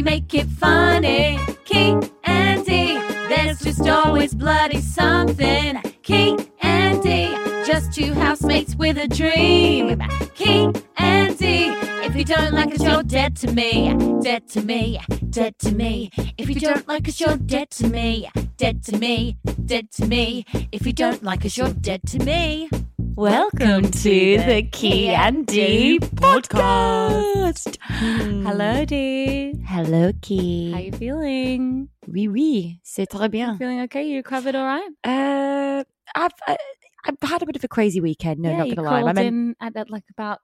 we make it funny. Ki and Dee, there's just always bloody something. Ki and Dee, just two housemates with a dream. Ki and Dee, if you don't like us, you're dead to me. Dead to me, dead to me. If you don't like us, you're dead to me. Dead to me, dead to me. If you don't like us, you're dead to me. Welcome to the Ki and Dee podcast. Hello, Dee. Hello, Ki. How you feeling? Oui, oui, c'est très bien. Feeling okay? You recovered all right? Uh, I've uh, I've had a bit of a crazy weekend. No, yeah, not gonna lie. My men- in at, at like about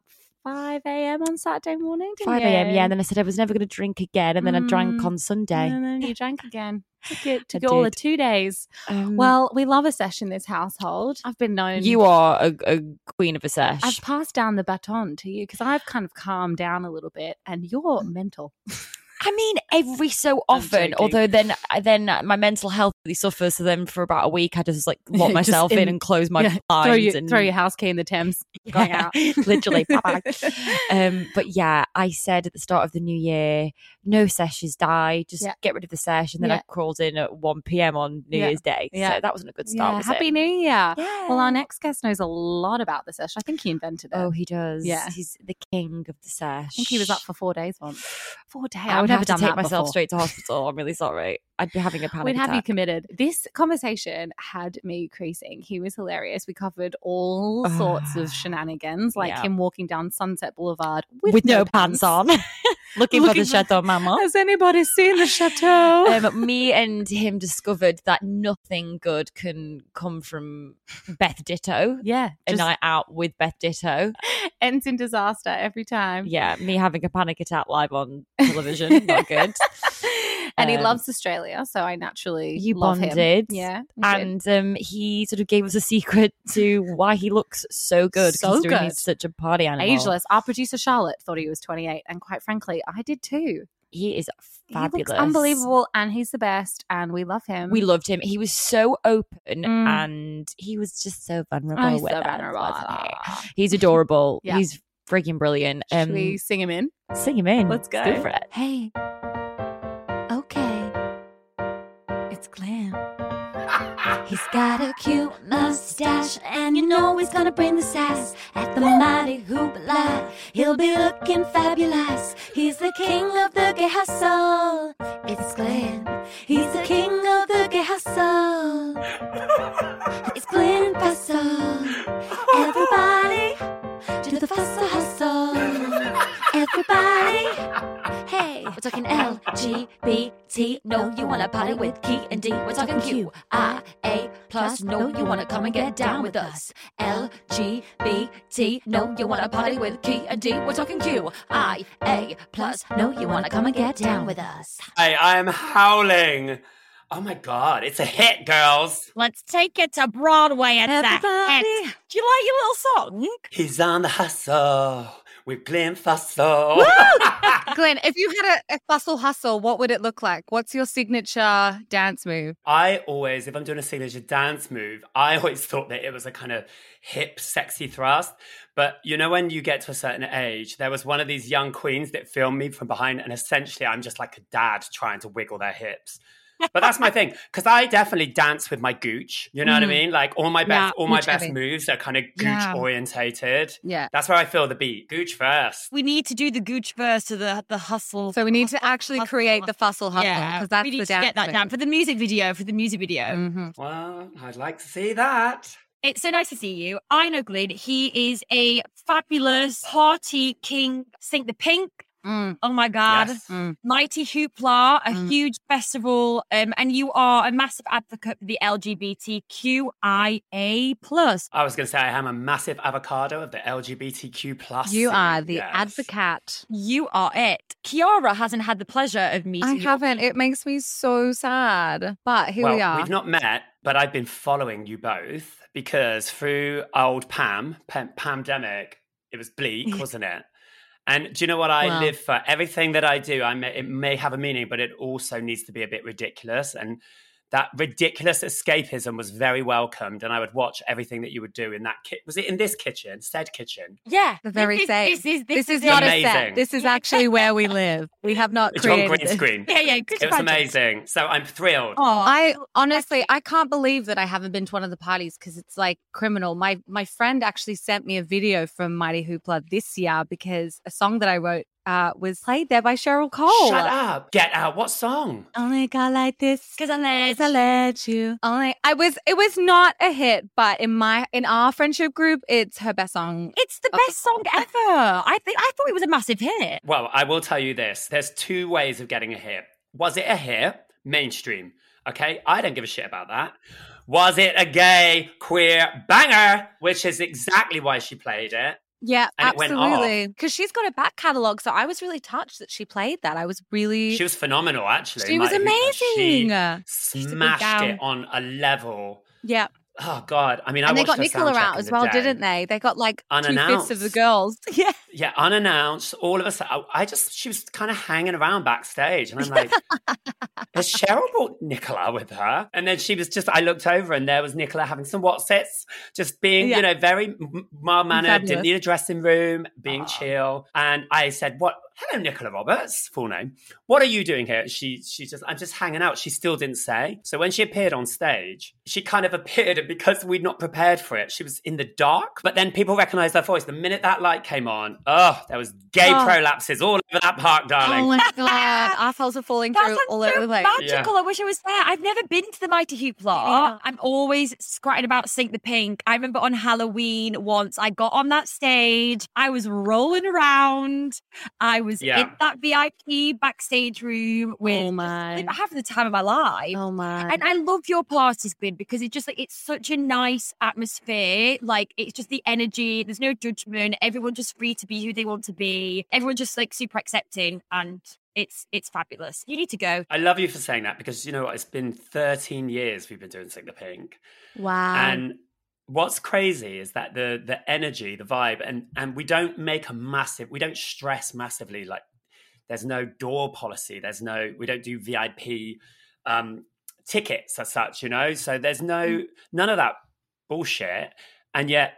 5 a.m. on Saturday morning, didn't 5 a.m. Yeah, and then I said I was never going to drink again, and then I drank Mm. on Sunday. And then you drank again. Took it, took it all did. two days. Um, Well, we love a sesh in this household. I've been known. you are a, a queen of a sesh. I've passed down the baton to you because I've kind of calmed down a little bit, and you're mental. I mean, every so often. Although then, then my mental health really suffers. So then, for about a week, I just like lock myself in, in- and close my Yeah, blinds throw, your, and throw your house key in the Thames. Going out. literally. um, but yeah, I said at the start of the new year, no sessions die, just Yeah. get rid of the sesh. And then Yeah. I crawled in at 1 p.m. on New. Year's Day. Yeah. So that wasn't a good start. Happy it? New Year. Yeah. Well, our next guest knows a lot about the sesh. I think he invented it. Oh, he does. Yeah. He's the king of the sesh. I think he was up for four days once. Four days. I would never to done take that myself before. straight to hospital. I'm really sorry. I'd be having a panic We'd have you committed. This conversation had me creasing. He was hilarious. We covered all sorts of shenanigans, like Yeah. him walking down Sunset Boulevard with, with, no pants, on, looking, for the for- Chateau Mama. Has anybody seen the chateau? um, me and him discovered that nothing good can come from Beth Ditto. yeah, A night out with Beth Ditto. ends in disaster every time. Yeah, me having a panic attack live on television. Not good. And he Um, loves Australia, so I naturally You love him. bonded. Yeah. And um, he sort of gave us a secret to why he looks so good, So good. he's such a party animal. ageless. Our producer Charlotte thought he was 28, and quite frankly, I did too. He is He fabulous. looks unbelievable, and he's the best, and we love him. We loved him. He was so open Mm. and he was just so vulnerable Oh, he's with so us, vulnerable. he? He's adorable. Yeah. He's freaking brilliant. Should Um, we sing him in? sing him in. Let's go. for it. Hey. Got a cute mustache, and you know he's gonna bring the sass at the mighty hoopla. He'll be looking fabulous. He's the king of the gay hustle. It's Glyn. He's the king of the gay hustle. It's Glyn Fussell. Everybody to the Fussell hustle. Everybody. Hey, we're talking LGBT. No, you wanna party with Ki and Dee. We're talking Q I A plus. No, you wanna come and get down with us. LGBT. No, you wanna party with Ki and Dee. We're talking Q I A plus. No, you wanna come and get down with us. Hi, I'm howling. Oh my god, it's a hit, girls. Let's take it to Broadway at Everybody. that. Do you like your little song? He's on the hustle with Glyn Fussell. Glyn, if you had a, a bustle hustle, what would it look like? What's your signature dance move? I always, if I'm doing a signature dance move, I always thought that it was a kind of hip, sexy thrust. But you know, when you get to a certain age, there was one of these young queens that filmed me from behind, and essentially I'm just like a dad trying to wiggle their hips. But that's my thing because I definitely dance with my gooch. You know what I Mhm. mean? Like all my best, Yeah, all my best heavy. moves are kind of gooch Yeah. orientated. Yeah. That's where I feel the beat. Gooch first. We need to do the gooch first to the the hustle. So we need to actually Hustle, create the fussle hustle yeah, because that's we need the to dance. get that move. down for the music video. For the music video. Mhm. Well, I'd like to see that. It's so nice to see you. I know Glyn. He is a fabulous party king. Sink the pink. Mm, Oh my god. Yes. mm. Mighty Hoopla, a Mm. huge festival, um, and you are a massive advocate for the LGBTQIA plus. I was going to say I am a massive avocado of the LGBTQ plus. You are the Yes. advocate. You are it. Kiara hasn't had the pleasure of meeting. You. I you. haven't. It makes me so sad. But here well, we are. We've not met, but I've been following you both because through old Pam, Pam pandemic, it was bleak, wasn't it? And do you know what I Wow. live for? Everything that I do, I may, it may have a meaning, but it also needs to be a bit ridiculous. And that ridiculous escapism was very welcomed, and I would watch everything that you would do in that kit. Was it in this kitchen, said kitchen? Yeah, The very this, same. This is This, is it. not a set. This is actually where we live. We have not It's on created green this. screen. Yeah, yeah. Chris It was Paget. amazing. So I'm thrilled. Oh, I honestly, I can't believe that I haven't been to one of the parties because it's like criminal. My my friend actually sent me a video from Mighty Hoopla this year because a song that I wrote uh, was played there by Cheryl Cole. Shut up. Get out. What song? Only got like this because I let I let you. Only I was. It was not a hit, but in my in our friendship group, it's her best song. It's the Okay. best song ever. I think I thought it was a massive hit. Well, I will tell you this. There's two ways of getting a hit. Was it a hit? Mainstream. Okay. I don't give a shit about that. Was it a gay, queer banger? Which is exactly why she played it. Yeah, And it went off. absolutely. Because she's got a back catalogue, so I was really touched that she played that. I was really. She was phenomenal, actually. she was amazing. She smashed it on a level. yeah, Oh God! I mean, I and they got Nicola out as well, day. didn't they? They got like two fifths of the girls. Yeah, Yeah, unannounced. All of a sudden, I just she was kind of hanging around backstage, and I'm like, "Has Cheryl brought Nicola with her?" And then she was just. I looked over, and there was Nicola having some Wotsits, just being, Yeah. you know, very mild mannered. Didn't need a dressing room, being Aw. chill. And I said, "What? Hello, Nicola Roberts, full name. What are you doing here?" She she just, I'm just hanging out. She still didn't say. So when she appeared on stage, she kind of appeared, and because we'd not prepared for it, she was in the dark. But then people recognized her voice. The minute that light came on, oh, there was gay Oh. prolapses all over that park, darling. Oh my god, assholes are falling That through sounds all over the place. magical. I wish I was there. I've never been to the Mighty Hoopla. Yeah. I'm always scratching about Sink the Pink. I remember on Halloween once I got on that stage. I was rolling around. I was Yeah. in that VIP backstage room oh with Oh my. just having the time of my life. Oh my. And I love your parties, Bin, because it's just like it's such a nice atmosphere. Like it's just the energy. There's no judgment. Everyone's just free to be who they want to be. Everyone's just like super accepting, and it's it's fabulous. You need to go. I love you for saying that because you know what? It's been 13 years we've been doing Sink the Pink. wow. And what's crazy is that the the energy, the vibe, and and we don't make a massive, we don't stress massively. Like there's no door policy. There's no, we don't do VIP um, tickets as such. You know, so there's no none of that bullshit. And yet,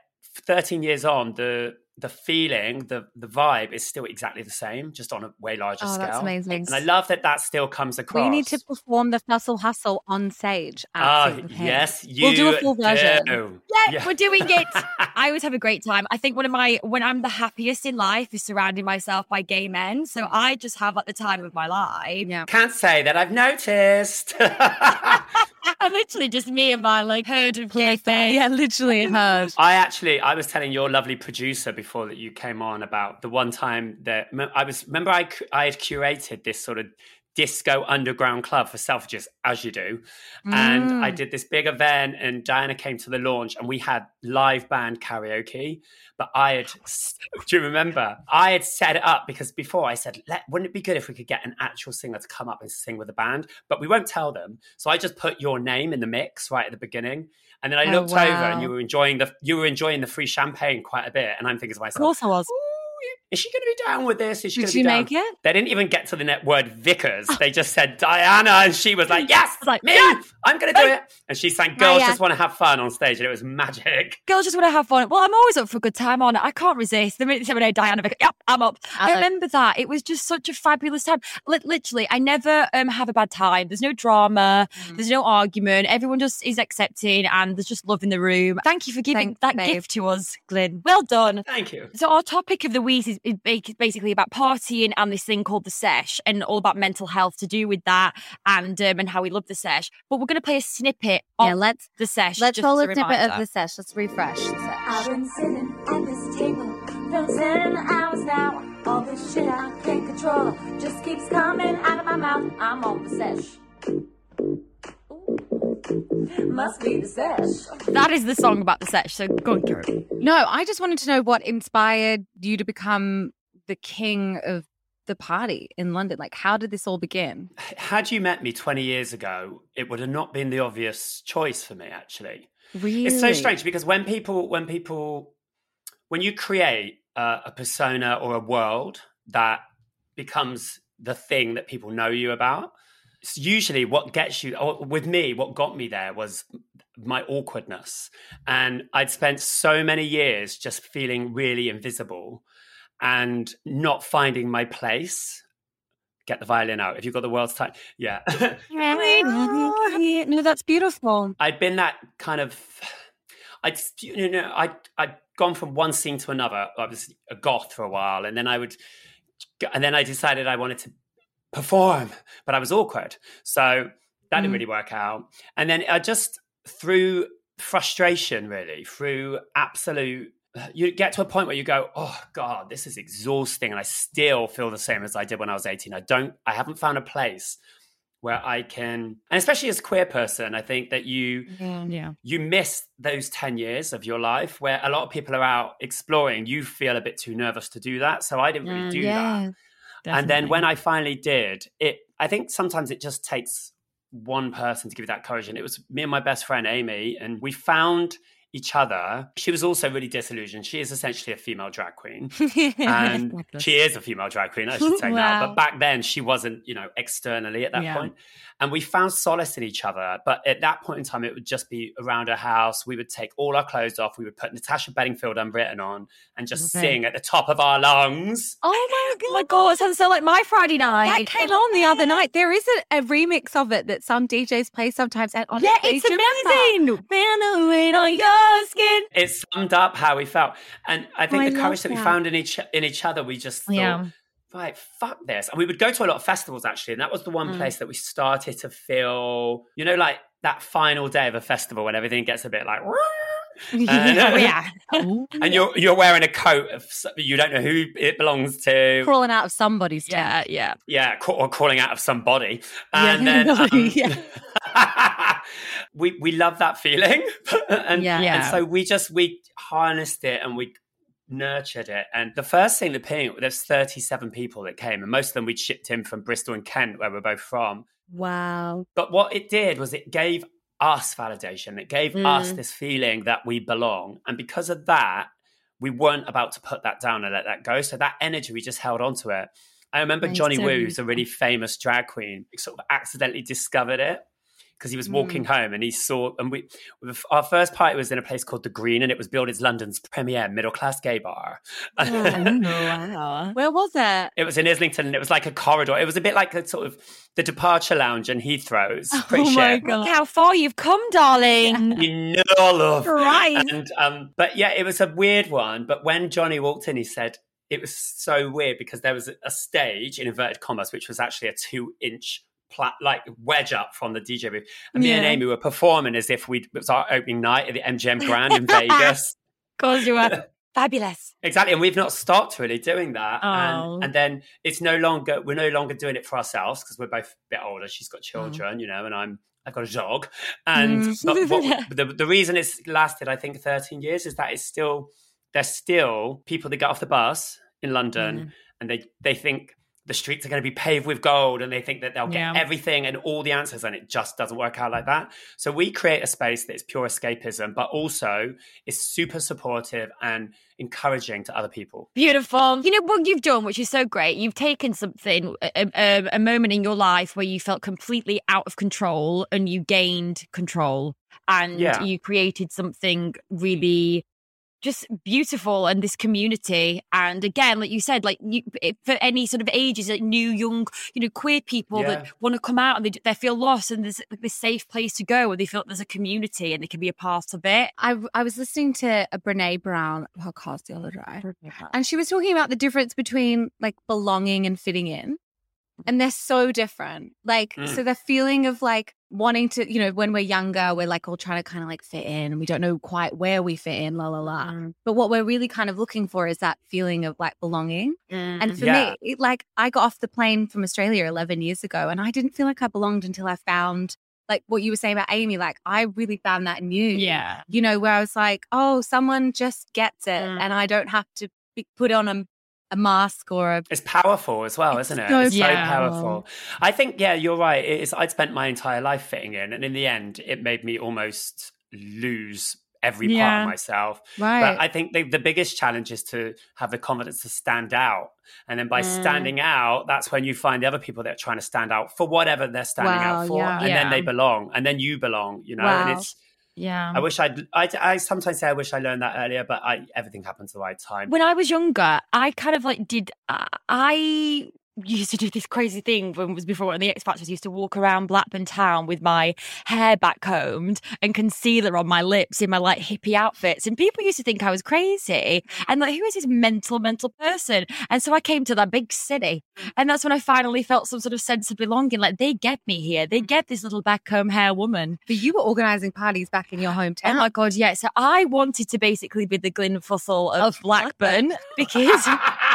13 years on, the the feeling, the the vibe is still exactly the same, just on a way larger oh, scale. that's amazing. And I love that that still comes across. we need to perform the Fussle Hustle on stage. at Ah, Sink the Pink. yes, you We'll do a full version. Yeah, Yeah. we're doing it. I always have a great time. I think one of my when I'm the happiest in life is surrounding myself by gay men. So I just have like the time of my life. Yeah. Can't say that I've noticed. I'm literally just me and my like herd of gay. Yeah, literally it hurt. I actually, I was telling your lovely producer before that you came on about the one time that I was. Remember, I I had curated this sort of disco underground club for Selfridges, as you do, and I Mm. did this big event, and Diana came to the launch, and we had live band karaoke. But I had, do you remember? I had set it up because before I said, Let, wouldn't it be good if we could get an actual singer to come up and sing with the band? But we won't tell them. So I just put your name in the mix right at the beginning. And then I Oh, looked over and you were enjoying the you were enjoying the free champagne quite a bit. And I'm thinking to myself, Of course I was. "Ooh, is she going to be down with this? Is she going Did to be you down? make it? They didn't even get to the net word Vickers. They just said Diana, and she was like, "Yes, was like, me, "Yes, I'm going to do it." And she sang "Girls. Just Want to Have Fun" on stage, and it was magic. Girls just want to have fun. Well, I'm always up for a good time on it. I can't resist. The minute someone said Diana Vick, yep, I'm up. I Uh-oh. remember that. It was just such a fabulous time. Li- literally, I never um, have a bad time. There's no drama. Mm. There's no argument. Everyone just is accepting and there's just love in the room. Thank you for giving Thanks, that babe. gift to us, Glyn. Well done. Thank you. So our topic of the week is, is ba- basically about partying and this thing called the sesh, and all about mental health to do with that, and um, and how we love the sesh. But we're going to play a snippet of Yeah, let's the sesh. let's roll as a snippet of the sesh. Let's refresh the sesh. I've been sitting at this table for ten hours now. All this shit I can't control just keeps coming out of my mouth. I'm on the sesh. Ooh. Must be the sesh. That is the song about the sesh. So go on, Karen. No, I just wanted to know what inspired you to become the king of the party in London. Like, how did this all begin? Had you met me 20 years ago, it would have not been the obvious choice for me. Actually, Really? it's so strange because when people when people when you create uh, a persona or a world that becomes the thing that people know you about usually what gets you or with me what got me there was my awkwardness. And i'd spent so many years just feeling really invisible and not finding my place. Get the violin out. If you've got the world's time? Yeah. No, that's beautiful. i'd been that kind of i'd you know i i'd gone from one scene to another. I was a goth for a while and then i would and then i decided i wanted to perform, but I was awkward. So that didn't Mm. really work out. And then I just, through frustration, really, through absolute, you get to a point where you go, oh God, this is exhausting. And I still feel the same as I did when I was 18. I don't, I haven't found a place where I can, and especially as a queer person, I think that you, Yeah. you miss those 10 years of your life where a lot of people are out exploring. You feel a bit too nervous to do that. So I didn't really do that. And then when I finally did, it I think sometimes it just takes one person to give you that courage. And it was me and my best friend Amy, and we found each other. She was also really disillusioned. She is essentially a female drag queen. And she is a female drag queen, I should say now. But back then she wasn't, you know, externally at that Yeah. point. And we found solace in each other. But at that point in time, it would just be around her house. We would take all our clothes off. We would put Natasha Bedingfield Unwritten on and just Okay. sing at the top of our lungs. Oh my god. Oh my god, it sounds so like my Friday night. That came on the other night. There is a, a remix of it that some DJs play sometimes. And honestly, Yeah, it's do you remember? amazing. Man, away on your skin. it summed up how we felt and i think Oh, I the courage that we found in each in each other we just thought Yeah. right fuck this and we would go to a lot of festivals actually and that was the one Mm. place that we started to feel you know like that final day of a festival when everything gets a bit like And- Oh, yeah. and you're you're wearing a coat of you don't know who it belongs to Crawling out of somebody's tent. Yeah, yeah. yeah or crawling out of somebody Yeah. and then um, Yeah. we we love that feeling. And, Yeah. and so we just we harnessed it and we nurtured it. And the first thing that ping there's 37 people that came and most of them we'd shipped in from bristol and kent where we're both from. Wow. but what it did was it gave us validation. It gave us Mm. this feeling that we belong. And because of that we weren't about to put that down and let that go. So that energy we just held on to it. I remember That's Jonny so woo who's a really famous drag queen sort of accidentally discovered it because he was walking home and he saw and we our first party was in a place called the green and it was billed as london's premier middle class gay bar wow. Where was it? it was in islington and it was like a corridor it was a bit like a sort of the departure lounge and heathrows pretty oh my god. Look how far you've come, darling. you know love Right. and um but yeah it was a weird one but when Jonny walked in he said it was so weird because there was a, a stage in inverted commas which was actually a two inch plat like wedge up from the dj booth. And me and amy were performing as if we it was our opening night at the mgm grand in vegas. Because you were. Fabulous. exactly and we've not stopped really doing that. Oh. and, and then it's no longer we're no longer doing it for ourselves because we're both a bit older she's got children you know and i'm i've got a dog. And Mm. but what, the, the reason it's lasted i think 13 years is that it's still there's still people that get off the bus in london and they they think the streets are going to be paved with gold and they think that they'll get Yeah. everything and all the answers and it just doesn't work out like that so we create a space that is pure escapism but also is super supportive and encouraging to other people Beautiful. You know what you've done, which is so great. You've taken something, a, a, a moment in your life where you felt completely out of control and you gained control and Yeah. you created something really just beautiful and this community and again like you said like you, for any sort of ages like new young you know queer people Yeah. that want to come out and they, they feel lost and there's like this safe place to go and they feel there's a community and they can be a part of it I, I was listening to a Brene Brown podcast the other day, and she was talking about the difference between like belonging and fitting in. And they're so different. Like, Mm. so the feeling of like wanting to, you know, when we're younger, we're like all trying to kind of like fit in and we don't know quite where we fit in, la la la. But what we're really kind of looking for is that feeling of like belonging. And for Yeah. me, it, like I got off the plane from Australia 11 years ago and I didn't feel like I belonged until I found like what you were saying about Amy. Like I really found that in you. yeah You know, where I was like, oh, someone just gets it Mm. and I don't have to be, put on a, a mask or a. It's powerful as well, isn't it? so it's so Yeah. powerful. I think, yeah, you're right. It is, I'd spent my entire life fitting in, and in the end, it made me almost lose every part of myself. Right. But I think the, the biggest challenge is to have the confidence to stand out. And then by Mm. standing out, that's when you find the other people that are trying to stand out for whatever they're standing Wow, out for. yeah. And then they belong. And then you belong, you know? And it's, Yeah. I wish I'd, I, I sometimes say I wish I learned that earlier, but I, everything happens at the right time. when I was younger, I kind of like did. Uh, I used to do this crazy thing when it was before on the X Factors. Used to walk around Blackburn town with my hair back combed and concealer on my lips in my like hippie outfits, and people used to think I was crazy and like, who is this mental, mental person? And so I came to that big city, and that's when I finally felt some sort of sense of belonging. Like they get me here. They get this little back comb hair woman. but you were organizing parties back in your hometown. Oh my god, yeah. So I wanted to basically be the Glyn Fussell of, Blackburn because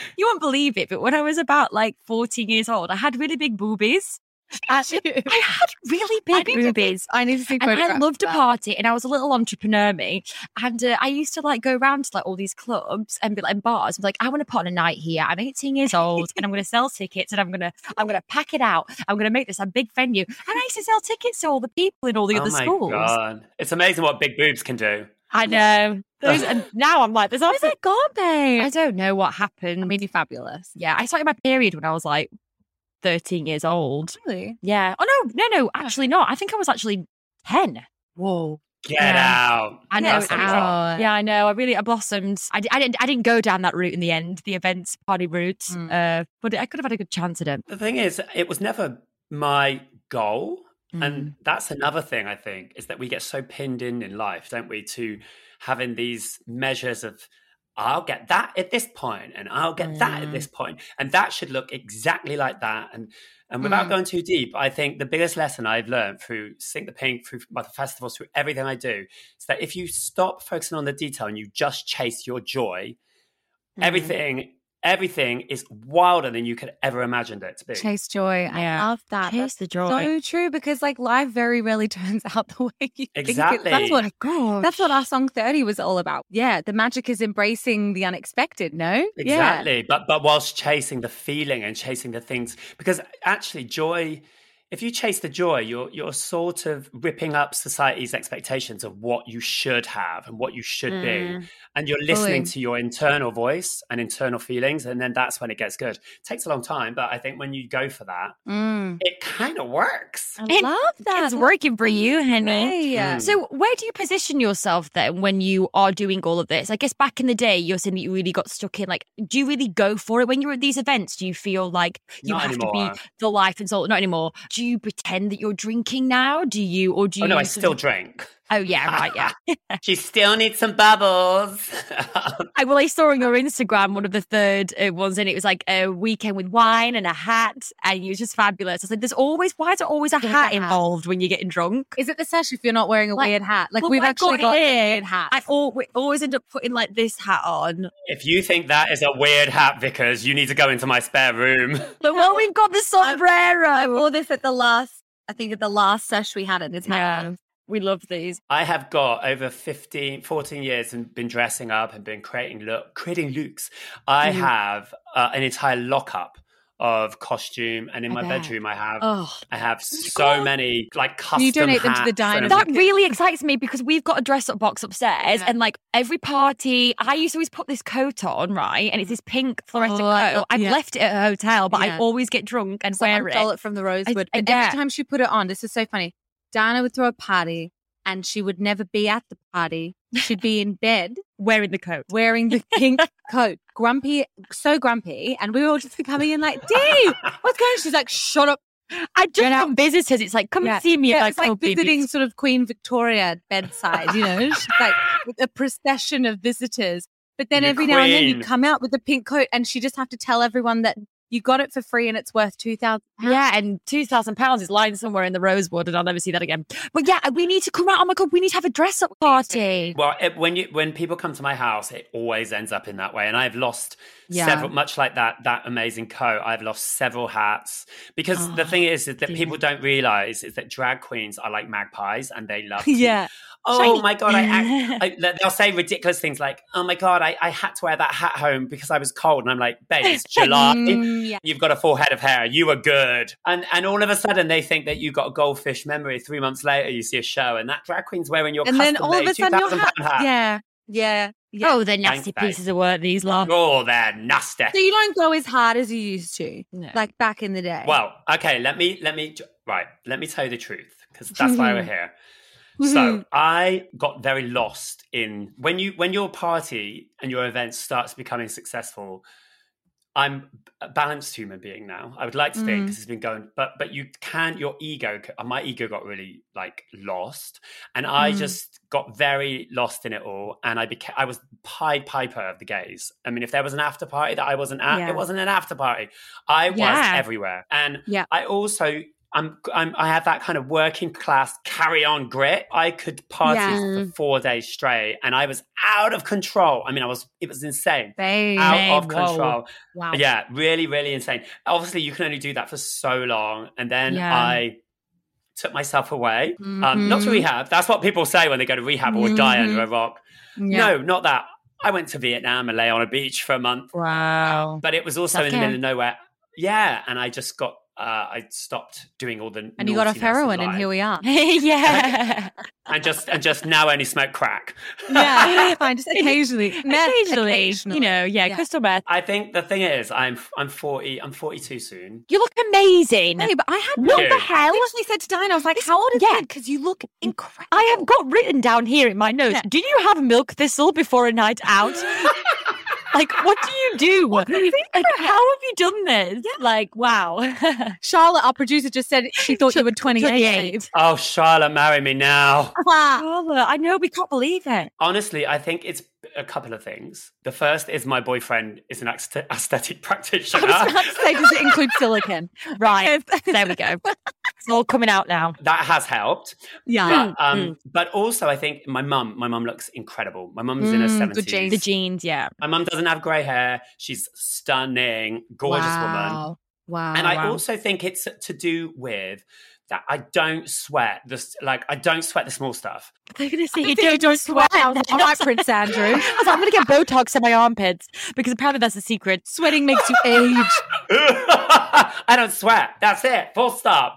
you won't believe it, but when I was about like 14 years old, I had really big boobies. And I had really I big to boobies. I need to see And I loved of to party, and I was a little entrepreneur me. And uh, I used to like go around to like all these clubs and be like in bars. and be like, I want to put on a night here. I'm 18 years old, and I'm going to sell tickets, and I'm going to I'm going to pack it out. I'm going to make this a big venue. And I used to sell tickets to all the people in all the oh other my schools. God. It's amazing what big boobs can do. I know. Those, and now I'm like, there's Where's absolutely that gone, babe? I don't know what happened. I mean, you're fabulous. yeah, I started my period when I was like 13 years old. Really? Yeah. Oh, no, no, no, actually not. I think I was actually 10. Whoa. Get Yeah. out. I know. That's it a was- lot. Yeah, I know. I really I blossomed. I, I didn't. I didn't go down that route in the end, the events party route. Mm. Uh, but I could have had a good chance at it. The thing is, it was never my goal. Mm. And that's another thing I think is that we get so pinned in in life, don't we, to having these measures of I'll get that at this point and I'll get that at Mm. this point and that should look exactly like that and and without Mm. going too deep, I think the biggest lesson I've learned through Sink the Pink, through my festivals, through everything I do, is that if you stop focusing on the detail and you just chase your joy, Mm. everything everything is wilder than you could ever imagined it to be. Chase joy. Yeah. I love that. Chase That's the joy. so true because like life very rarely turns out the way you think it. Exactly. That's what God. that's what our song 30 was all about. Yeah, the magic is embracing the unexpected, no? Yeah. Exactly. But but whilst chasing the feeling and chasing the things because actually joy if you chase the joy, you're you're sort of ripping up society's expectations of what you should have and what you should Mm. be. And you're listening Fully. to your internal voice and internal feelings, and then that's when it gets good. It takes a long time, but I think when you go for that, Mm. it kind of works. I It- love that. It's working for you, Henry. Hey. Mm. So, where do you position yourself then when you are doing all of this? I guess back in the day, you're saying that you really got stuck in. Like, do you really go for it when you're at these events? Do you feel like you Not have anymore. to be the life and soul? Not anymore. Do you pretend that you're drinking now? Do you, or do you? Oh no, I still of- drink. Oh yeah, right, yeah. She still needs some bubbles. I, well, I saw on your Instagram one of the third uh, ones, and it was like a weekend with wine and a hat, and you was just fabulous. I said, "There's always why is there always a There's a hat hat. involved when you're getting drunk?" Is it the sesh if you're not wearing a Like- weird hat? Like Well, we've actually got got weird hats. I always end up putting like this hat on, if you think that is a weird hat, Vickers, you need to go into my spare room. but well, we've got the sombrero. I wore this at the last, I think at the last sesh we had at this Yeah, we love these. I have got over 15, 14 years and been dressing up and been creating look, creating looks. I Mhm. have uh, an entire lockup of costume, and in I my bet. bedroom, I have Oh, I have so God. many like custom. you donate them to the hats diner? that really excites me because we've got a dress up box upstairs, Yeah. and like every party, I used to always put this coat on, right? And it's this pink fluorescent Oh, I- coat. I've yeah. left it at a hotel, but I always get drunk and Someone wear stole it. it from the Rosewood. I- and yeah. every time she put it on, this is so funny. Diana would throw a party and she would never be at the party. She'd be in bed Wearing the coat. wearing the pink coat. Grumpy, so grumpy. And we were all just coming in like, Dee, what's going on? She's like, shut up. I just Get out. on visitors. It's like, come Yeah. and see me. Yeah, like, it's like oh, baby. visiting sort of Queen Victoria bedside, you know? She's like with a procession of visitors. But then You're every now and then you'd come out with the pink coat and she just have to tell everyone that you got it for free and it's worth 2000 Yeah, and two thousand pounds is lying somewhere in the Rosewood, and I'll never see that again. But yeah, we need to come out. Oh my god, we need to have a dress up party. Well, it, when you when people come to my house, it always ends up in that way, and I've lost Yeah. several. Much like that that amazing coat, I've lost several hats because the Oh, thing is, is that dear. people don't realize is that drag queens are like magpies, and they love. To, Yeah. Oh Shiny. my god! I, act, I they'll say ridiculous things like, "Oh my god, I, I had to wear that hat home because I was cold," and I'm like, "Babe, it's July. Yeah. You've got a full head of hair. You were good. And and all of a sudden they think that you got a goldfish memory. Three months later, you see a show and that drag queen's wearing your and then all of a sudden you're £2,000 hat. yeah, yeah, yeah. Oh, they're nasty Thanks, babe. pieces of work, these lot. Oh, they're nasty. So you don't go as hard as you used to, No. like back in the day. Well, okay, let me let me right, let me tell you the truth because that's why we're here. Mm-hmm. So I got very lost in when you when your party and your event starts becoming successful. I'm a balanced human being now. I would like to think Mm. because it's been going, but but you can your ego. uh, My ego got really like lost, and I Mm. just got very lost in it all. And I became I was Pied Piper of the gays. I mean, if there was an after party that I wasn't at, Yeah. it wasn't an after party. I was everywhere, and Yeah. I also I'm, I'm I have that kind of working class carry on grit. I could party Yeah. for four days straight, and I was out of control. I mean, I was it was insane, Babe. out of whoa. control. Wow. Yeah, really, really insane. Obviously, you can only do that for so long, and then Yeah. I took myself away, um, not to Mhm. rehab. That's what people say when they go to rehab or die under a rock. Yeah. No, not that. I went to Vietnam and lay on a beach for a month Wow. but it was also in the middle of nowhere. Yeah, and I just got uh, I stopped doing all the and you got off heroin, and here we are. yeah. and just and just now only smoke crack. yeah, fine. Just occasionally, Meth Occasionally, you know, yeah, Yeah. crystal meth. I think the thing is, I'm I'm forty, I'm forty two soon. You look amazing. Hey, but I had What the hell? I literally said to Diana, I was like, "How old is Yeah. Because you look incredible." I have got written down here in my notes. Yeah. Do you have milk thistle before a night out? Like, what do you do? Like, how have you done this? Like, wow. Charlotte, our producer, just said she thought you were 28. 28. Oh, Charlotte, marry me now. Carla, I know we can't believe it. Honestly, I think it's a couple of things. The first is my boyfriend is an aesthetic practitioner. I was about to say, does it include silicon? Right. there we go. It's all coming out now. that has helped. Yeah. But, um, but also, I think my mum, my mum looks incredible. My mum's in her Mm, seventies. good genes. The jeans, yeah. My mum doesn't have grey hair. She's stunning, gorgeous woman. wow. Wow. And I wow. also think it's to do with that I don't sweat this like I don't sweat the small stuff. They're going to say you think you don't, sweat. All right, Prince Andrew. I am going to get Botox in my armpits because apparently that's a secret. Sweating makes you age. I don't sweat. That's it. Full stop.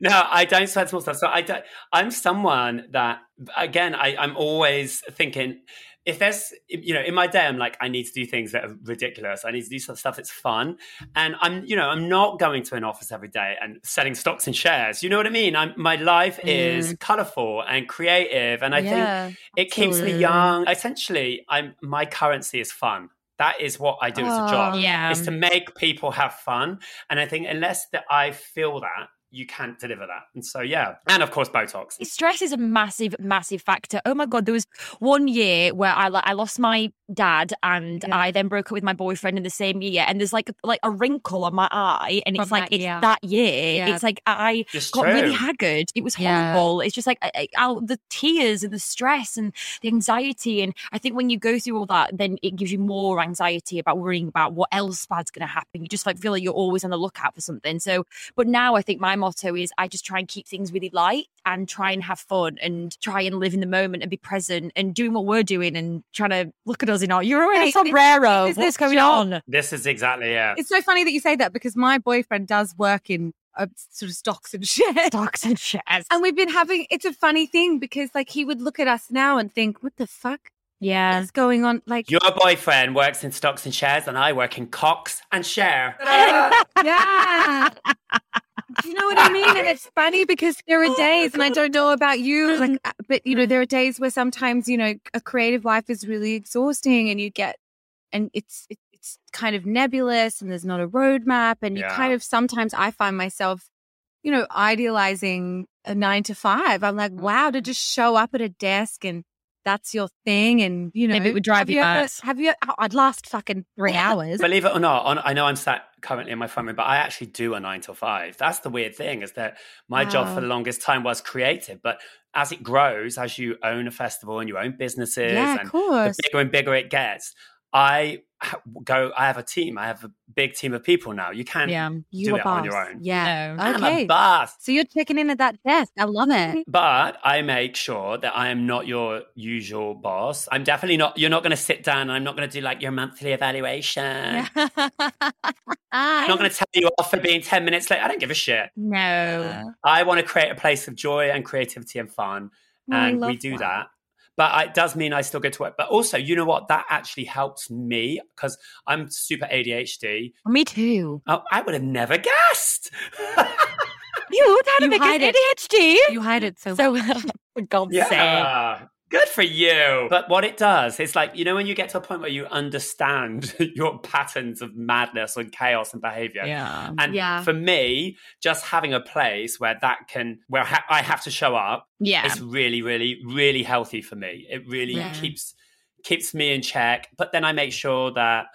no, I don't sweat small stuff. So I don't, I'm someone that again I, I'm always thinking if there's you know in my day I'm like I need to do things that are ridiculous. I need to do some stuff that's fun, and I'm you know I'm not going to an office every day and selling stocks and shares. You know what I mean? I'm, my life mm. is colorful and creative, and I think yeah. it keeps me young. Essentially, I'm my currency is fun. That is what I do as a job. Oh, Yeah. Is to make people have fun. And I think unless that I feel that, you can't deliver that. And so yeah. And of course Botox. Stress is a massive, massive factor. Oh my god, there was one year where I I lost my dad, and Yeah. I then broke up with my boyfriend in the same year. And there's like like a wrinkle on my eye, and From it's like that it's year. that year. Yeah. It's like I It's got really haggard. It was Yeah. horrible. It's just like I, I, I'll- the tears and the stress and the anxiety. And I think when you go through all that, then it gives you more anxiety about worrying about what else bad's going to happen. You just like feel like you're always on the lookout for something. So, but now I think my motto is I just try and keep things really light and try and have fun and try and live in the moment and be present and doing what we're doing and trying to look at us in our you're wearing a it's- sombrero. it's What's this going job. on? This is exactly yeah. It's so funny that you say that because my boyfriend does work in uh, sort of stocks and shares. Stocks and shares. And we've been having, it's a funny thing because like he would look at us now and think, what the fuck Yeah. is going on? Like, Your boyfriend works in stocks and shares, and I work in Cox and Share. yeah. Do you know what I mean? And it's funny because there are days, and I don't know about you, like, uh, but you know, there are days where sometimes, you know, a creative life is really exhausting and you get, and it's, it's kind of nebulous and there's not a roadmap. And you Yeah. kind of sometimes I find myself, you know, idealizing a nine to five. I'm like, wow, to just show up at a desk and that's your thing. And, you know, Maybe it would drive have you ever- nuts. Have you, oh, I'd last fucking three hours. Believe it or not, on, I know I'm sat currently in my front room, but I actually do a nine till five. That's the weird thing is that my job for the longest time was creative, but as it grows, as you own a festival and you own businesses yeah, and of the bigger and bigger it gets, I go. I have a team. I have a big team of people now. You can't Yeah. You do are it boss. on your own. Yeah. No. I'm Okay. a boss. So you're checking in at that desk. I love it. But I make sure that I am not your usual boss. I'm definitely not. You're not going to sit down. and I'm not going to do like your monthly evaluation. I'm ah. not going to tell you off for being 10 minutes late. I don't give a shit. No. Uh-huh. I want to create a place of joy and creativity and fun. Oh, and we do that. that. But I- it does mean I still go to work. But also, you know what? That actually helps me because I'm super ADHD. Me too. Oh, I would have never guessed. You had You a big hide it. ADHD. You hide it so, So, for God's sake. yeah. Good for you. But what it does, it's like, you know, when you get to a point where you understand your patterns of madness and chaos and behavior. Yeah. And Yeah. for me, just having a place where that can, where ha- I have to show up, Yeah. it's really, really, really healthy for me. It really Yeah. keeps keeps me in check. But then I make sure that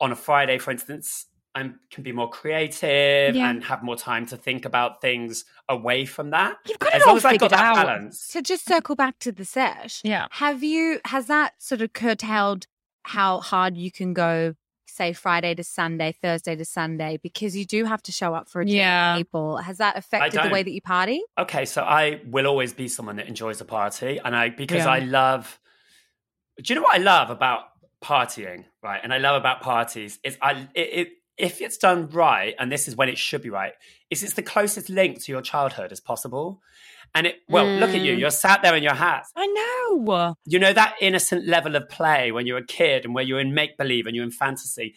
on a Friday, for instance, I can be more creative Yeah. and have more time to think about things away from that. You've got As it long all as I've got figured that out. balance. To just circle back to the sesh, Yeah. have you has that sort of curtailed how hard you can go, say Friday to Sunday, Thursday to Sunday, because you do have to show up for a Yeah. people. Has that affected the way that you party? Okay, so I will always be someone that enjoys a party, and I because Yeah. I love. Do you know what I love about partying? Right, and I love about parties is I it, it if it's done right, and this is when it should be right, is it's the closest link to your childhood as possible. And it well, look at you, Mm. you're sat there in your hat. I know. You know that innocent level of play when you're a kid and where you're in make believe and you're in fantasy.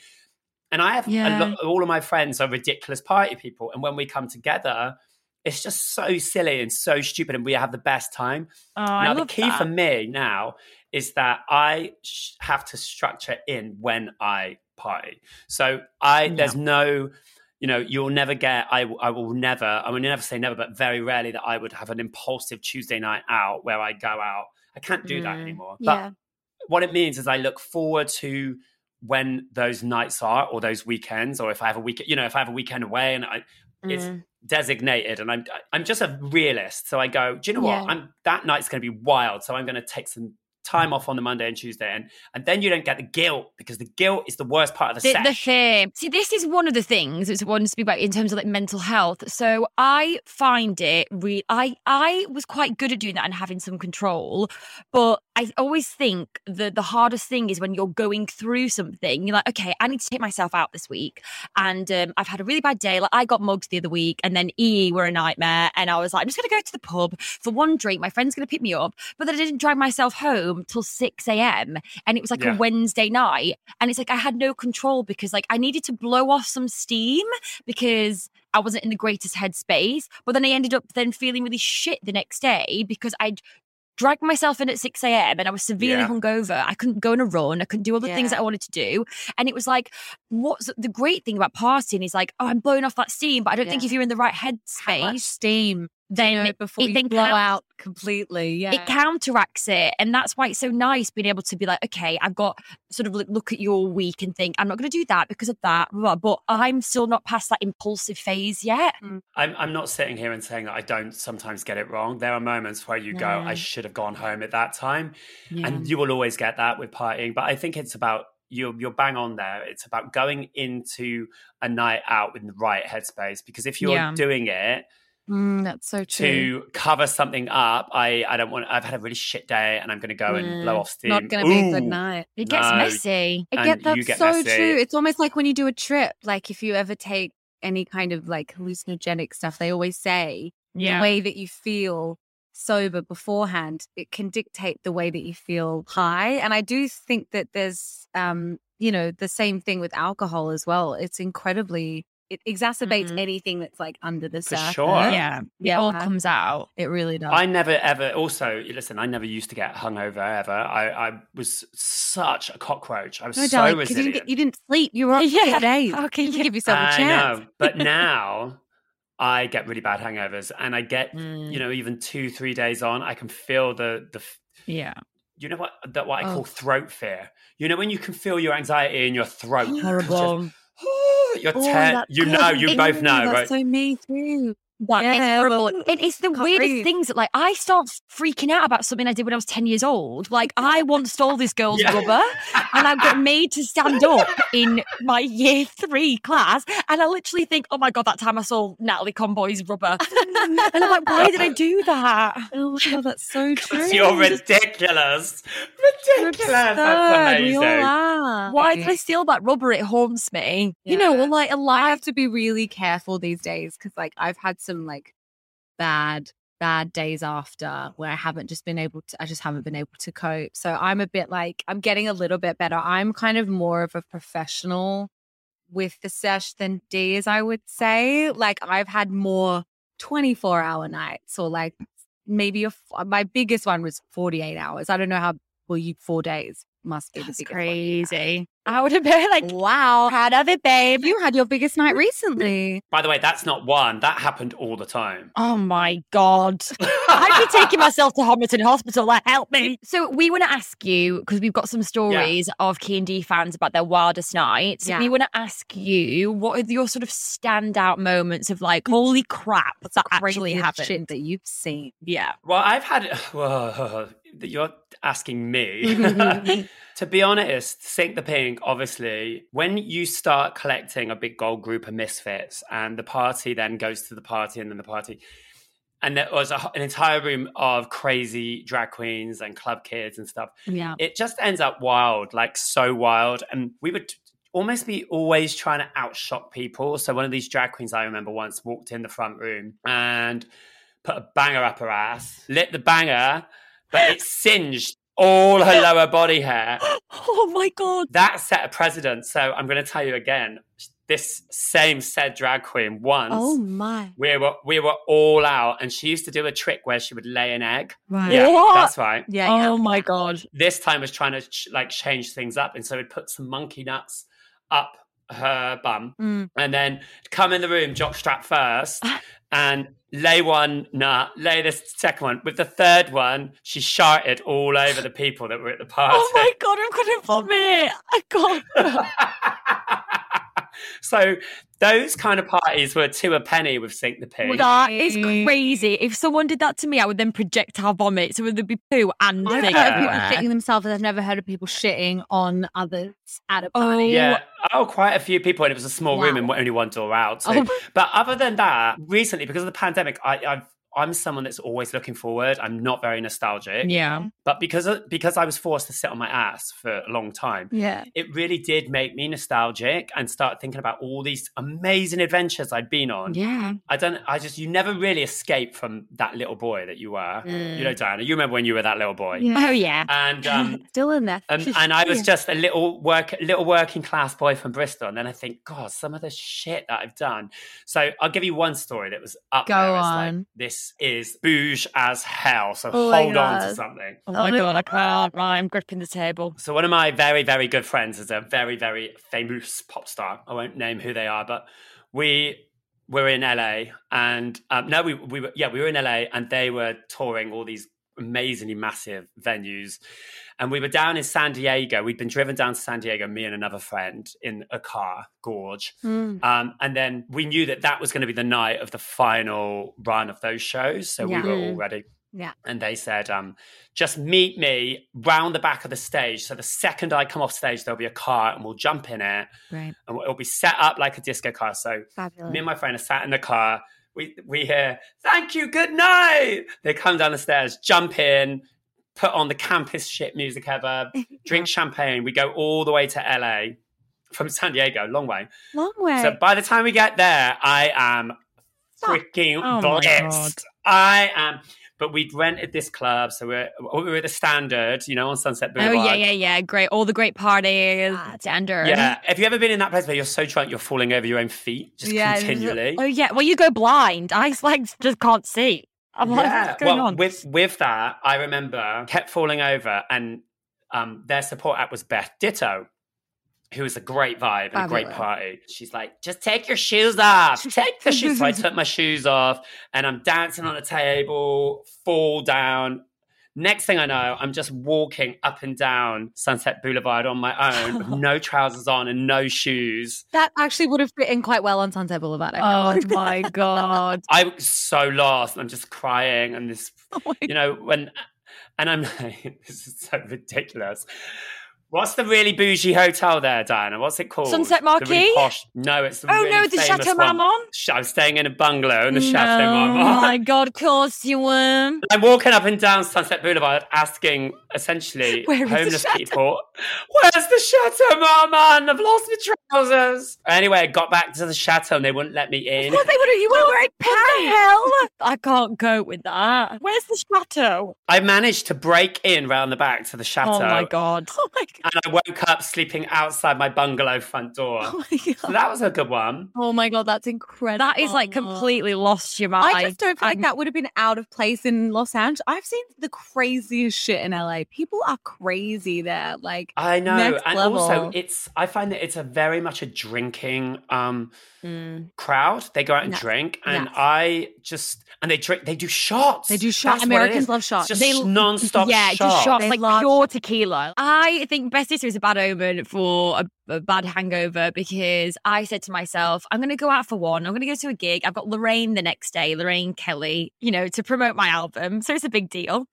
And I have a Yeah. lot, all of my friends are ridiculous party people, and when we come together, it's just so silly and so stupid, and we have the best time. Oh, now, the key that. for me now is that I sh- have to structure in when I party. So I Yeah. there's no, you know, you'll never get. I I will never. I will never say never, but very rarely that I would have an impulsive Tuesday night out where I go out. I can't do that Mm, anymore. yeah. But what it means is I look forward to when those nights are or those weekends or if I have a week you know if I have a weekend away and I it's Mm. designated and I'm I'm just a realist so I go do you know Yeah. what I'm that night's going to be wild so I'm going to take some time off on the Monday and Tuesday and and then you don't get the guilt because the guilt is the worst part of the, the, the thing. See, this is one of the things that's one to speak about in terms of like mental health. So I find it re I I was quite good at doing that and having some control, but I always think that the hardest thing is when you're going through something. You're like, okay, I need to take myself out this week, and um, I've had a really bad day. Like I got mugged the other week, and then EE were a nightmare, and I was like, I'm just gonna go to the pub for one drink. My friend's gonna pick me up, but then I didn't drive myself home till six a.m. and it was like Yeah. a Wednesday night, and it's like I had no control because like I needed to blow off some steam because I wasn't in the greatest headspace. But then I ended up then feeling really shit the next day because I'd dragged myself in at 6 a.m. and I was severely Yeah. hungover. I couldn't go on a run. I couldn't do all the things that I wanted to do. And it was like, what's the great thing about partying is like, oh, I'm blowing off that steam, but I don't think if you're in the right How much headspace, steam then you know, it, before it you then blow counts- out completely. Yeah. it counteracts it and that's why it's so nice being able to be like okay i've got sort of like look at your week and think i'm not going to do that because of that blah, blah, but i'm still not past that impulsive phase yet mm. I'm I'm not sitting here and saying that I don't sometimes get it wrong. There are moments where you go, I should have gone home at that time. yeah. and you will always get that with partying. But I think it's about you're you're bang on there. It's about going into a night out with the right headspace because if you're Yeah. doing it Mm, that's so true. to cover something up, I I don't want. I've had a really shit day and I'm going to go and blow Mm, off steam. Not going to be a good night. it gets no. messy I and get that's get so messy. true. It's almost like when you do a trip. Like if you ever take any kind of like hallucinogenic stuff, they always say the way that you feel sober beforehand, it can dictate the way that you feel high. And I do think that there's, um, you know, the same thing with alcohol as well. It's incredibly, it exacerbates Mhm. anything that's like under the For surface. sure. yeah it Yeah. all comes out It really does. I never ever. Also, listen. I never used to get hungover ever. I, I was such a cockroach. I was no, so darling, because you, resilient. didn't get- you didn't sleep. You were up Yeah. for days. How can you you- give yourself a chance. I know, but now I get really bad hangovers, and I get Mm. you know even two three days on, I can feel the the yeah you know what that what I Oh. call throat fear. You know when you can feel your anxiety in your throat. It's just, horrible your Oh, te- that- you know, you both know, that's right? So me too. Like, Yeah, it's horrible. well, And it's the weirdest breathe. things that, like, I start freaking out about something I did when I was 10 years old. Like, I once stole this girl's Yeah. rubber and I got made to stand up in my year three class. And I literally think, oh my God, that time I saw Natalie Conboy's rubber. and I'm like, why did I do that? Oh my god, that's so true. You're ridiculous. Ridiculous. That's Absurd, we all amazing. are. Why did I steal that rubber? It haunts me. You know, Yeah. or like a I life. have to be really careful these days because, like, I've had some like bad, bad days after where I haven't just been able to. I just haven't been able to cope. So I'm a bit like I'm getting a little bit better. I'm kind of more of a professional with the sesh than Dee, as I would say. Like I've had more 24 hour nights or like maybe a, my biggest one was 48 hours. I don't know how. Well, you four days must be That's the biggest one you've had. crazy. I would have been like, Wow. proud of it, babe. You had your biggest night recently. By the way, that's not one. That happened all the time. Oh my God. I'd be taking myself to Homerton Hospital. Like, help me. So we want to ask you because we've got some stories of Ki and Dee fans about their wildest nights. Yeah. We want to ask you what are your sort of standout moments of like, holy crap, that actually happened. shit that you've seen. Yeah. Well, I've had. Whoa, you're asking me. Mm-hmm, mm-hmm, mm-hmm. to be honest, Sink the Pink, obviously, when you start collecting a big gold group of misfits and the party then goes to the party and then the party. And there was a, an entire room of crazy drag queens and club kids and stuff. Yeah. It just ends up wild, like so wild. And we would almost be always trying to outshock people. So one of these drag queens I remember once walked in the front room and put a banger up her ass, lit the banger, but it singed all her lower body hair. Oh my God. That set a precedent. So I'm going to tell you again. This same said drag queen once. Oh my. We were we were all out, and she used to do a trick where she would lay an egg. Right. Yeah, What? that's right. Yeah. Oh my God. This time was trying to ch- like change things up, and so we'd put some monkey nuts up her bum, Mm. and then come in the room, jockstrap first, and lay one nut, lay the second one. With the third one, she sharted all over the people that were at the party. Oh my God. I'm going to vomit. I can't. so those kind of parties were two a penny with Sink the Pink. That is mm. crazy. If someone did that to me, I would then projectile vomit. So it would be poo and I've thing heard of people shitting themselves, and I've never heard of people shitting on others at a Oh, party. Yeah. Oh, quite a few people, and it was a small room and only one door out. So. Oh. But other than that, recently because of the pandemic, I, I've I'm someone that's always looking forward. I'm not very nostalgic. Yeah. But because because I was forced to sit on my ass for a long time, Yeah. it really did make me nostalgic and start thinking about all these amazing adventures I'd been on. Yeah. I don't. I just you never really escape from that little boy that you were. You know, Diana. You remember when you were that little boy, Yeah. Oh, yeah. and um, Still in there. and, and I was just a little work, little working class boy from Bristol, and then I think, God, some of the shit that I've done. So I'll give you one story that was up Go there. It's like, on. This is bouge as hell. So Oh hold on to something. Oh my God. I can't. Right, I'm gripping the table. So one of my very, very good friends is a very, very famous pop star. I won't name who they are, but we were in LA, and um, no, we we were yeah, we were in LA, and they were touring all these amazingly massive venues. And we were down in San Diego. We'd been driven down to San Diego, me and another friend, in a car, gorge. Mm. Um, and then we knew that that was going to be the night of the final run of those shows. So Yeah. we were all ready. Yeah. And they said, um, just meet me round the back of the stage. So the second I come off stage, there'll be a car and we'll jump in it Great. and it'll be set up like a disco car. So Fabulous. me and my friend are sat in the car. We, we hear, thank you, good night. They come down the stairs, jump in, put on the campus shit music ever, drink champagne. We go all the way to LA from San Diego, long way. Long way. So by the time we get there, I am freaking Oh my. I am. But we'd rented this club, so we're we were at the Standard, you know, on Sunset Boulevard. Oh, yeah, yeah, yeah. Great. All the great parties. Ah, Standard. Yeah. Have you ever been in that place where you're so drunk you're falling over your own feet just Yeah, continually? Oh, yeah. Well, you go blind. I like just can't see. I'm like, yeah. what's going well, on? with with that, I remember kept falling over, and um, their support act was Beth Ditto, who was a great vibe and a great party. She's like, "Just take your shoes off. Take the shoes." so I took my shoes off, and I'm dancing on the table, fall down. Next thing I know, I'm just walking up and down Sunset Boulevard on my own with no trousers on and no shoes. That actually would have fit in quite well on Sunset Boulevard. I Oh my god. I was so lost. I'm just crying and this, oh you know, when, and I'm like, this is so ridiculous. What's the really bougie hotel there, Diana? What's it called? Sunset The really Marquee? posh- no, it's the Oh really no, the Chateau. Marmont. I'm staying in a bungalow in the Chateau Marmont. Oh my god, of course you were. I'm walking up and down Sunset Boulevard asking essentially homeless people, Where's the Chateau Marmont? I've lost my trousers. Anyway, I got back to the chateau and they wouldn't let me in. What they would you were wearing what the hell? I can't cope with that. Where's the chateau? I managed to break in round the back to the chateau. Oh my god. Oh my god. And I woke up sleeping outside my bungalow front door. Oh my god. So that was a good one. Oh my god, that's incredible. That is like completely lost your mind. I just don't feel like I'm- that would have been out of place in Los Angeles. I've seen the craziest shit in LA. People are crazy there. Like, I know. Next and also it's I find that it's a very much a drinking um Mm. crowd. They go out and Yes. drink, and Yes. I just and they drink. They do shots. They do shots. That's Americans love shots. It's just They- non-stop. yeah, shots. just shots They like love pure tequila. I think Beth Ditto is a bad omen for a, a bad hangover because I said to myself, I'm going to go out for one. I'm going to go to a gig. I've got Lorraine the next day, Lorraine Kelly, you know, to promote my album. So it's a big deal.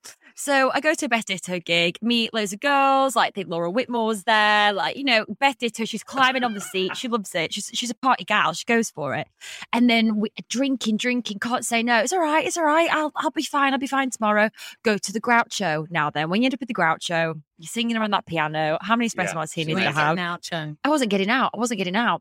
So I go to a Beth Ditto gig, meet loads of girls, like I think Laura Whitmore's there, like, you know, Beth Ditto, she's climbing on the seat. She loves it. She's, she's a party gal. She goes for it. And then we drinking, drinking, can't say no. It's all right. It's all right. I'll, I'll be fine. I'll be fine tomorrow go to the Groucho. Now then, when you end up at the Groucho, you're singing around that piano. How many espresso Yeah. martinis Wait, did I is have? it now, Cho? I wasn't getting out. I wasn't getting out.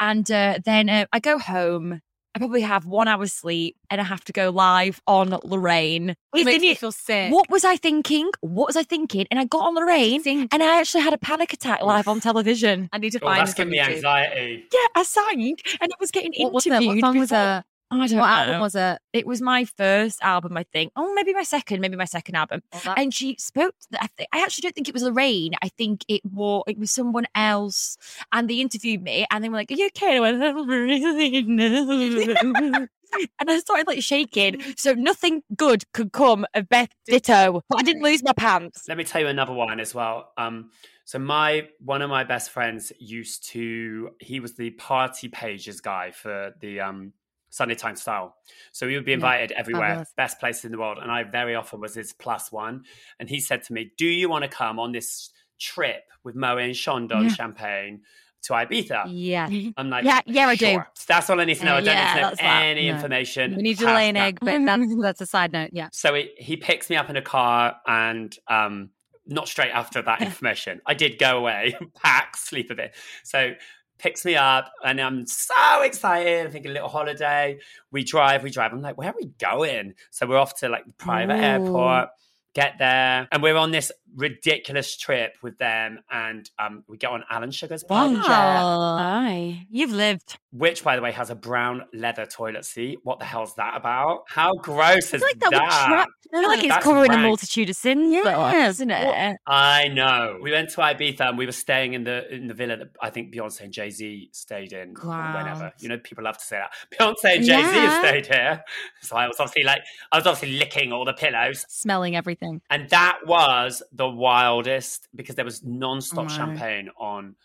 And uh, then uh, I go home. I probably have one hour's sleep and I have to go live on Lorraine. It Isn't makes me feel sick. What was I thinking? What was I thinking? And I got on Lorraine and I actually had a panic attack live on television. I need to Oh, find that's giving me anxiety. Yeah, I sang and I was getting What was interviewed. it? What song was before- it? I don't What know. album was it? It was my first album, I think. Oh, maybe my second, maybe my second album. Well, and she spoke. To, I, think, I actually don't think it was Lorraine. I think it was it was someone else. And they interviewed me, and they were like, "Are you okay?" And I went, "Really no." And I started like shaking. So nothing good could come of Beth Ditto. But I didn't lose my pants. Let me tell you another one as well. Um, so my one of my best friends used to. He was the party pages guy for the um, Sunday Times Style. So he would be Yeah, invited everywhere, fabulous. best places in the world, and I very often was his plus one. And he said to me, "Do you want to come on this trip with Moët and Chandon Yeah. Champagne to Ibiza?" yeah. I'm like, Yeah, yeah, I do. That's all I need to know. I Uh, don't yeah, need to know that. any No. information. We need to lay an that. egg, but that's that's a side note. Yeah. So he, he picks me up in a car and um not straight after that information. I did go away, pack, sleep a bit. So picks me up and I'm so excited. I think a little holiday. We drive, we drive. I'm like, where are we going? So we're off to like the private Ooh. airport, get there, and we're on this ridiculous trip with them. And um we get on Alan Sugar's private jet, Aye, you've lived. which by the way has a brown leather toilet seat. What the hell's that about? How gross I is feel like that, would that? trap. I feel like it's That's covering a multitude of sins, though, Yes. isn't it? I know. We went to Ibiza and we were staying in the in the villa that I think Beyonce and Jay Z stayed in. Wow. Whenever you know, people love to say that Beyonce and Jay Z Yeah. have stayed here. So I was obviously like, I was obviously licking all the pillows, Smelling everything. and that was the wildest because there was non-stop Wow. champagne on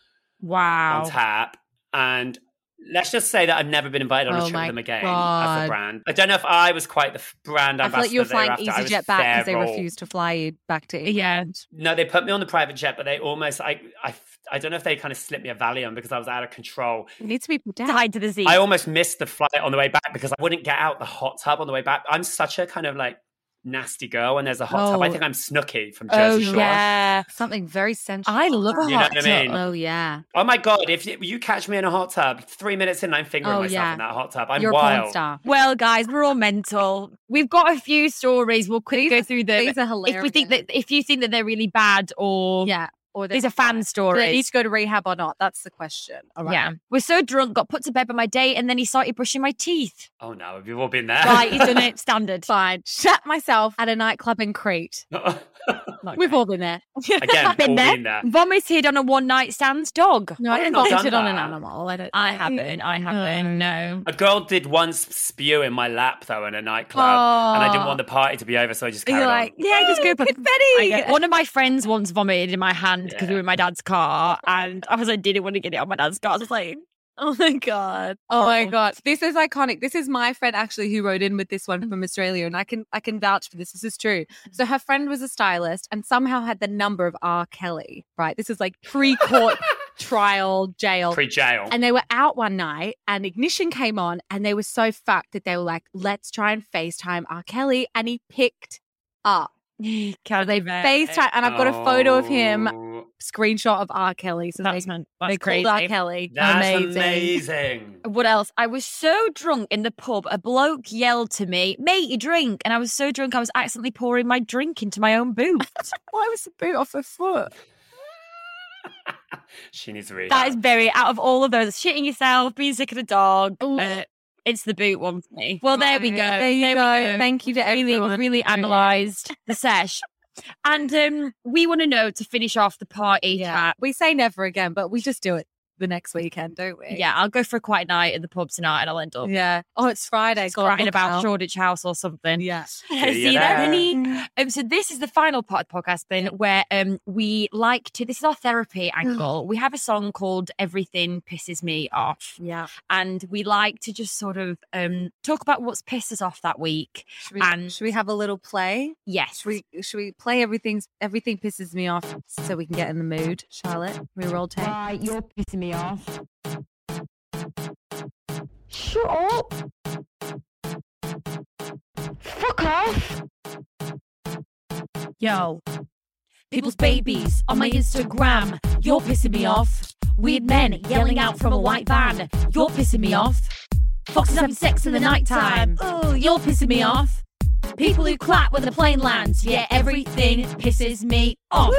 Wow. on tap, and. Let's just say that I've never been invited on a Oh trip my with them again as a brand. I don't know if I was quite the brand I ambassador. feel like you were flying thereafter. EasyJet back because they refused to fly you back to England. Yeah. No, they put me on the private jet, but they almost I I I don't know if they kind of slipped me a Valium because I was out of control. It needs to be down. Tied to the seat. I almost missed the flight on the way back because I wouldn't get out the hot tub on the way back. I'm such a kind of like nasty girl when there's a hot tub. I Oh. think I'm Snooki from oh, Jersey Shore. yeah. Something very sensual. I love a You know hot what I mean? tub. Oh yeah. Oh my god! If you, you catch me in a hot tub, three minutes in, I'm fingering Oh, myself yeah. in that hot tub. I'm You're wild. porn star. Well, guys, we're all mental. We've got a few stories. We'll quickly go through them. These are hilarious. If we think that, if you think that they're really bad or yeah. Or These are fan Do they need to go to rehab or not? That's the question. All right. Yeah. We're so drunk, got put to bed by my date, and then he started brushing my teeth. Oh no, we've all been there. Right, he's done it standard. Fine. Shut myself at a nightclub in Crete. We've all been there. Again, Been all there. been there. Vomited on a one night stand dog. No, I I've didn't not vomit on an animal. I don't. I haven't. I haven't. No. A girl did once spew in my lap though in a nightclub, and I didn't want the party to be over, so I just carried You're on. like, Yeah, just go. confetti. I One of my friends once vomited in my hand because we were in my dad's car, and I was I didn't want to get it on my dad's car. I was like, oh my god, Oh my oh. god, this is iconic. This is my friend actually who wrote in with this one mm. from Australia, and I can I can vouch for this. This is true. Mm. So her friend was a stylist and somehow had the number of R. Kelly. Right, this is like pre-court trial jail. Pre-jail. and they were out one night and ignition came on and they were so fucked that they were like, let's try and FaceTime R. Kelly. And he picked up Can they FaceTime. And I've got a photo of him, Oh, screenshot of R. Kelly. So That's, they, man, they that's called crazy. R. Kelly. That's amazing. amazing. What else? I was so drunk in the pub. A bloke yelled to me, "Mate, you drink!" And I was so drunk, I was accidentally pouring my drink into my own boot. Why was the boot off her foot? She needs to read that is very out of all of those. Shitting yourself, being sick of a dog. Uh, it's the boot one for me. Well, there we go. There you we go. Thank you to really, everyone. really analysed the sesh. And um, we want to know to finish off the party Yeah. chat. We say never again, but we just do it the next weekend, don't we? Yeah, I'll go for a quiet night at the pub tonight and I'll end up Yeah. Oh, it's Friday. just God, writing about out. Shoreditch House or something. Yeah. See See you you there, there. Um, so this is the final part of the podcast then where um we like to this is our therapy angle. we have a song called Everything Pisses Me Off. Yeah. And we like to just sort of um talk about what's pissed us off that week. Should we, And- should we have a little play? Yes. Should we should we play everything's everything pisses me off so we can get in the mood, Charlotte? We roll tape. Right, you're pissing me off. Shut up. Fuck off. Yo. People's babies on my Instagram. You're pissing me off. Weird men yelling out from a white van. You're pissing me off. Foxes having sex in the nighttime. Oh, you're pissing me off. People who clap when the plane lands. Yeah, everything pisses me off.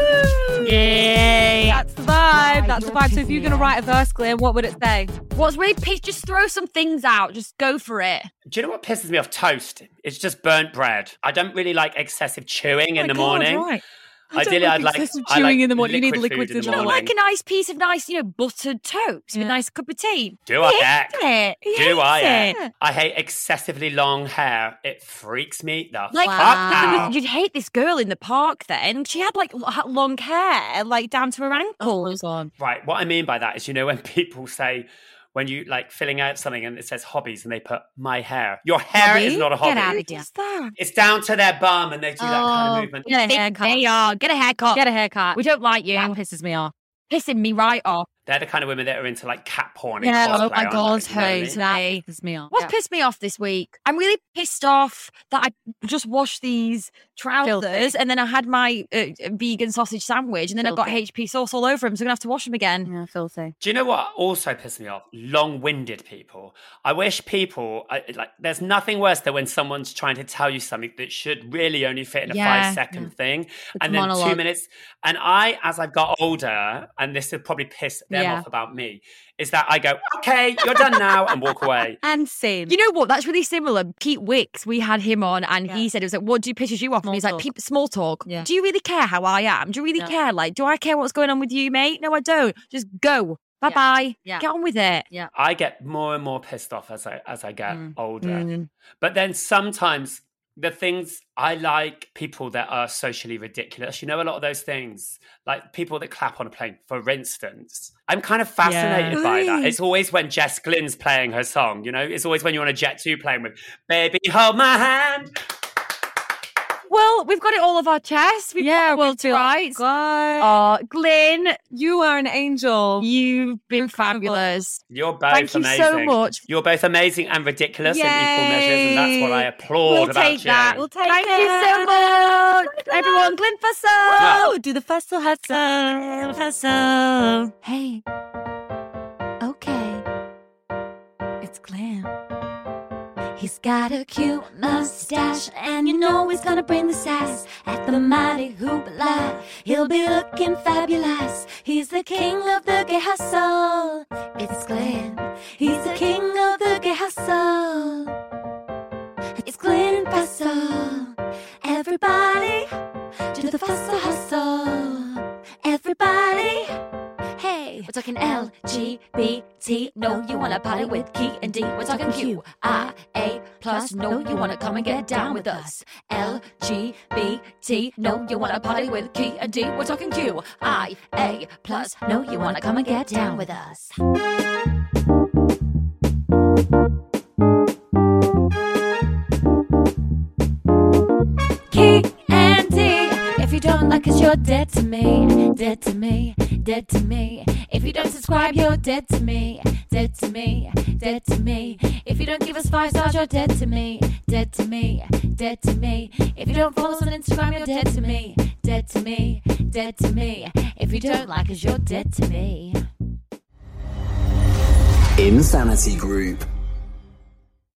Yay. That's the vibe. That's the vibe. So if you're gonna write a verse, Glyn, what would it say? What's really pissed? Just throw some things out. Just go for it. Do you know what pisses me off? Toast. It's just burnt bread. I don't really like excessive chewing oh in the morning. Right. Ideally, I'd like excessive I chewing like in the morning. You need liquid liquids food in the You know, morning. like a nice piece of nice, you know, buttered toast with a nice cup of tea. Do I? He heck? it. He Do I? hates heck? it. I hate excessively long hair. It freaks me the Like, fuck Wow. out. you'd hate this girl in the park then. She had like l- long hair, like down to her oh ankles. on. Right. What I mean by that is, you know, when people say, when you like filling out something and it says hobbies and they put my hair, your hair is not a hobby. Get out Who of here. does that? It's down to their bum and they do that kind Oh, of movement. Get a They, haircut. they are. Get a haircut. Get a haircut. we don't like you. That pisses me off. Pissing me right off. They're the kind of women that are into like cat porn. Yeah, cosplay, oh my aren't God, they? You know what I mean? hey. That pisses me off. What's Yeah. pissed me off this week? I'm really pissed off that I just washed these trousers Filthy. and then I had my uh, vegan sausage sandwich and then I got HP sauce all over them, so I'm gonna have to wash them again. Yeah, filthy. Do you know what also pissed me off? Long-winded people. I wish people I, like. There's nothing worse than when someone's trying to tell you something that should really only fit in a Yeah, five-second thing, It's and then two minutes. And I, as I've got older, and this would probably piss them Yeah. off about me, is that I go, "Okay, you're done now," and walk away. And scene. You know what? That's really similar. Pete Wicks, we had him on, and Yeah. he said it was like, "What do you pisses you off?" Small and he's like, talk. "Peop- "Small talk. Yeah. Do you really care how I am? Do you really No. care? Like, do I care what's going on with you, mate? No, I don't. Just go. Bye bye. Yeah. Get on with it." Yeah. I get more and more pissed off as I as I get Mm. older. Mm. But then sometimes the things I like people that are socially ridiculous. You know, a lot of those things, like people that clap on a plane, for instance. I'm kind of fascinated by that. It's always when Jess Glynn's playing her song, you know, it's always when you're on a Jet2 playing with Baby Hold My Hand. Well, we've got it all of our chests. We've yeah, got we'll world do right. Oh, Glyn, you are an angel. you've been fabulous. You're both Thank you amazing. so much. You're both amazing and ridiculous in equal measures, and that's what I Yay. applaud We'll about take you. that. We'll take that. Thank it. you so much, everyone. Glyn Fussell. Do the festival hustle. Fussell. Hey. Okay. It's Glam. He's got a cute mustache, and you know he's gonna bring the sass at the mighty hoopla. He'll be looking fabulous. He's the king of the gay hustle. It's Glyn. He's the king of the gay hustle. It's Glyn Fussell. Everybody, do the Fussell hustle. Everybody. We're talking LGBT. No, you wanna party with Ki and Dee. We're talking Q I A plus. No, you wanna come and get down with us. LGBT. No, you wanna party with Ki and Dee. We're talking Q I A plus. No, you wanna come and get down with us. Us, you're dead to me. Dead to me. Dead to me. If you don't subscribe, you're dead to me. Dead to me. Dead to me. If you don't give us five stars, you're dead to me. Dead to me. Dead to me. If you don't follow us on Instagram, you're dead to me. Dead to me. Dead to me. If you don't like us, you're dead to me. Insanity Group.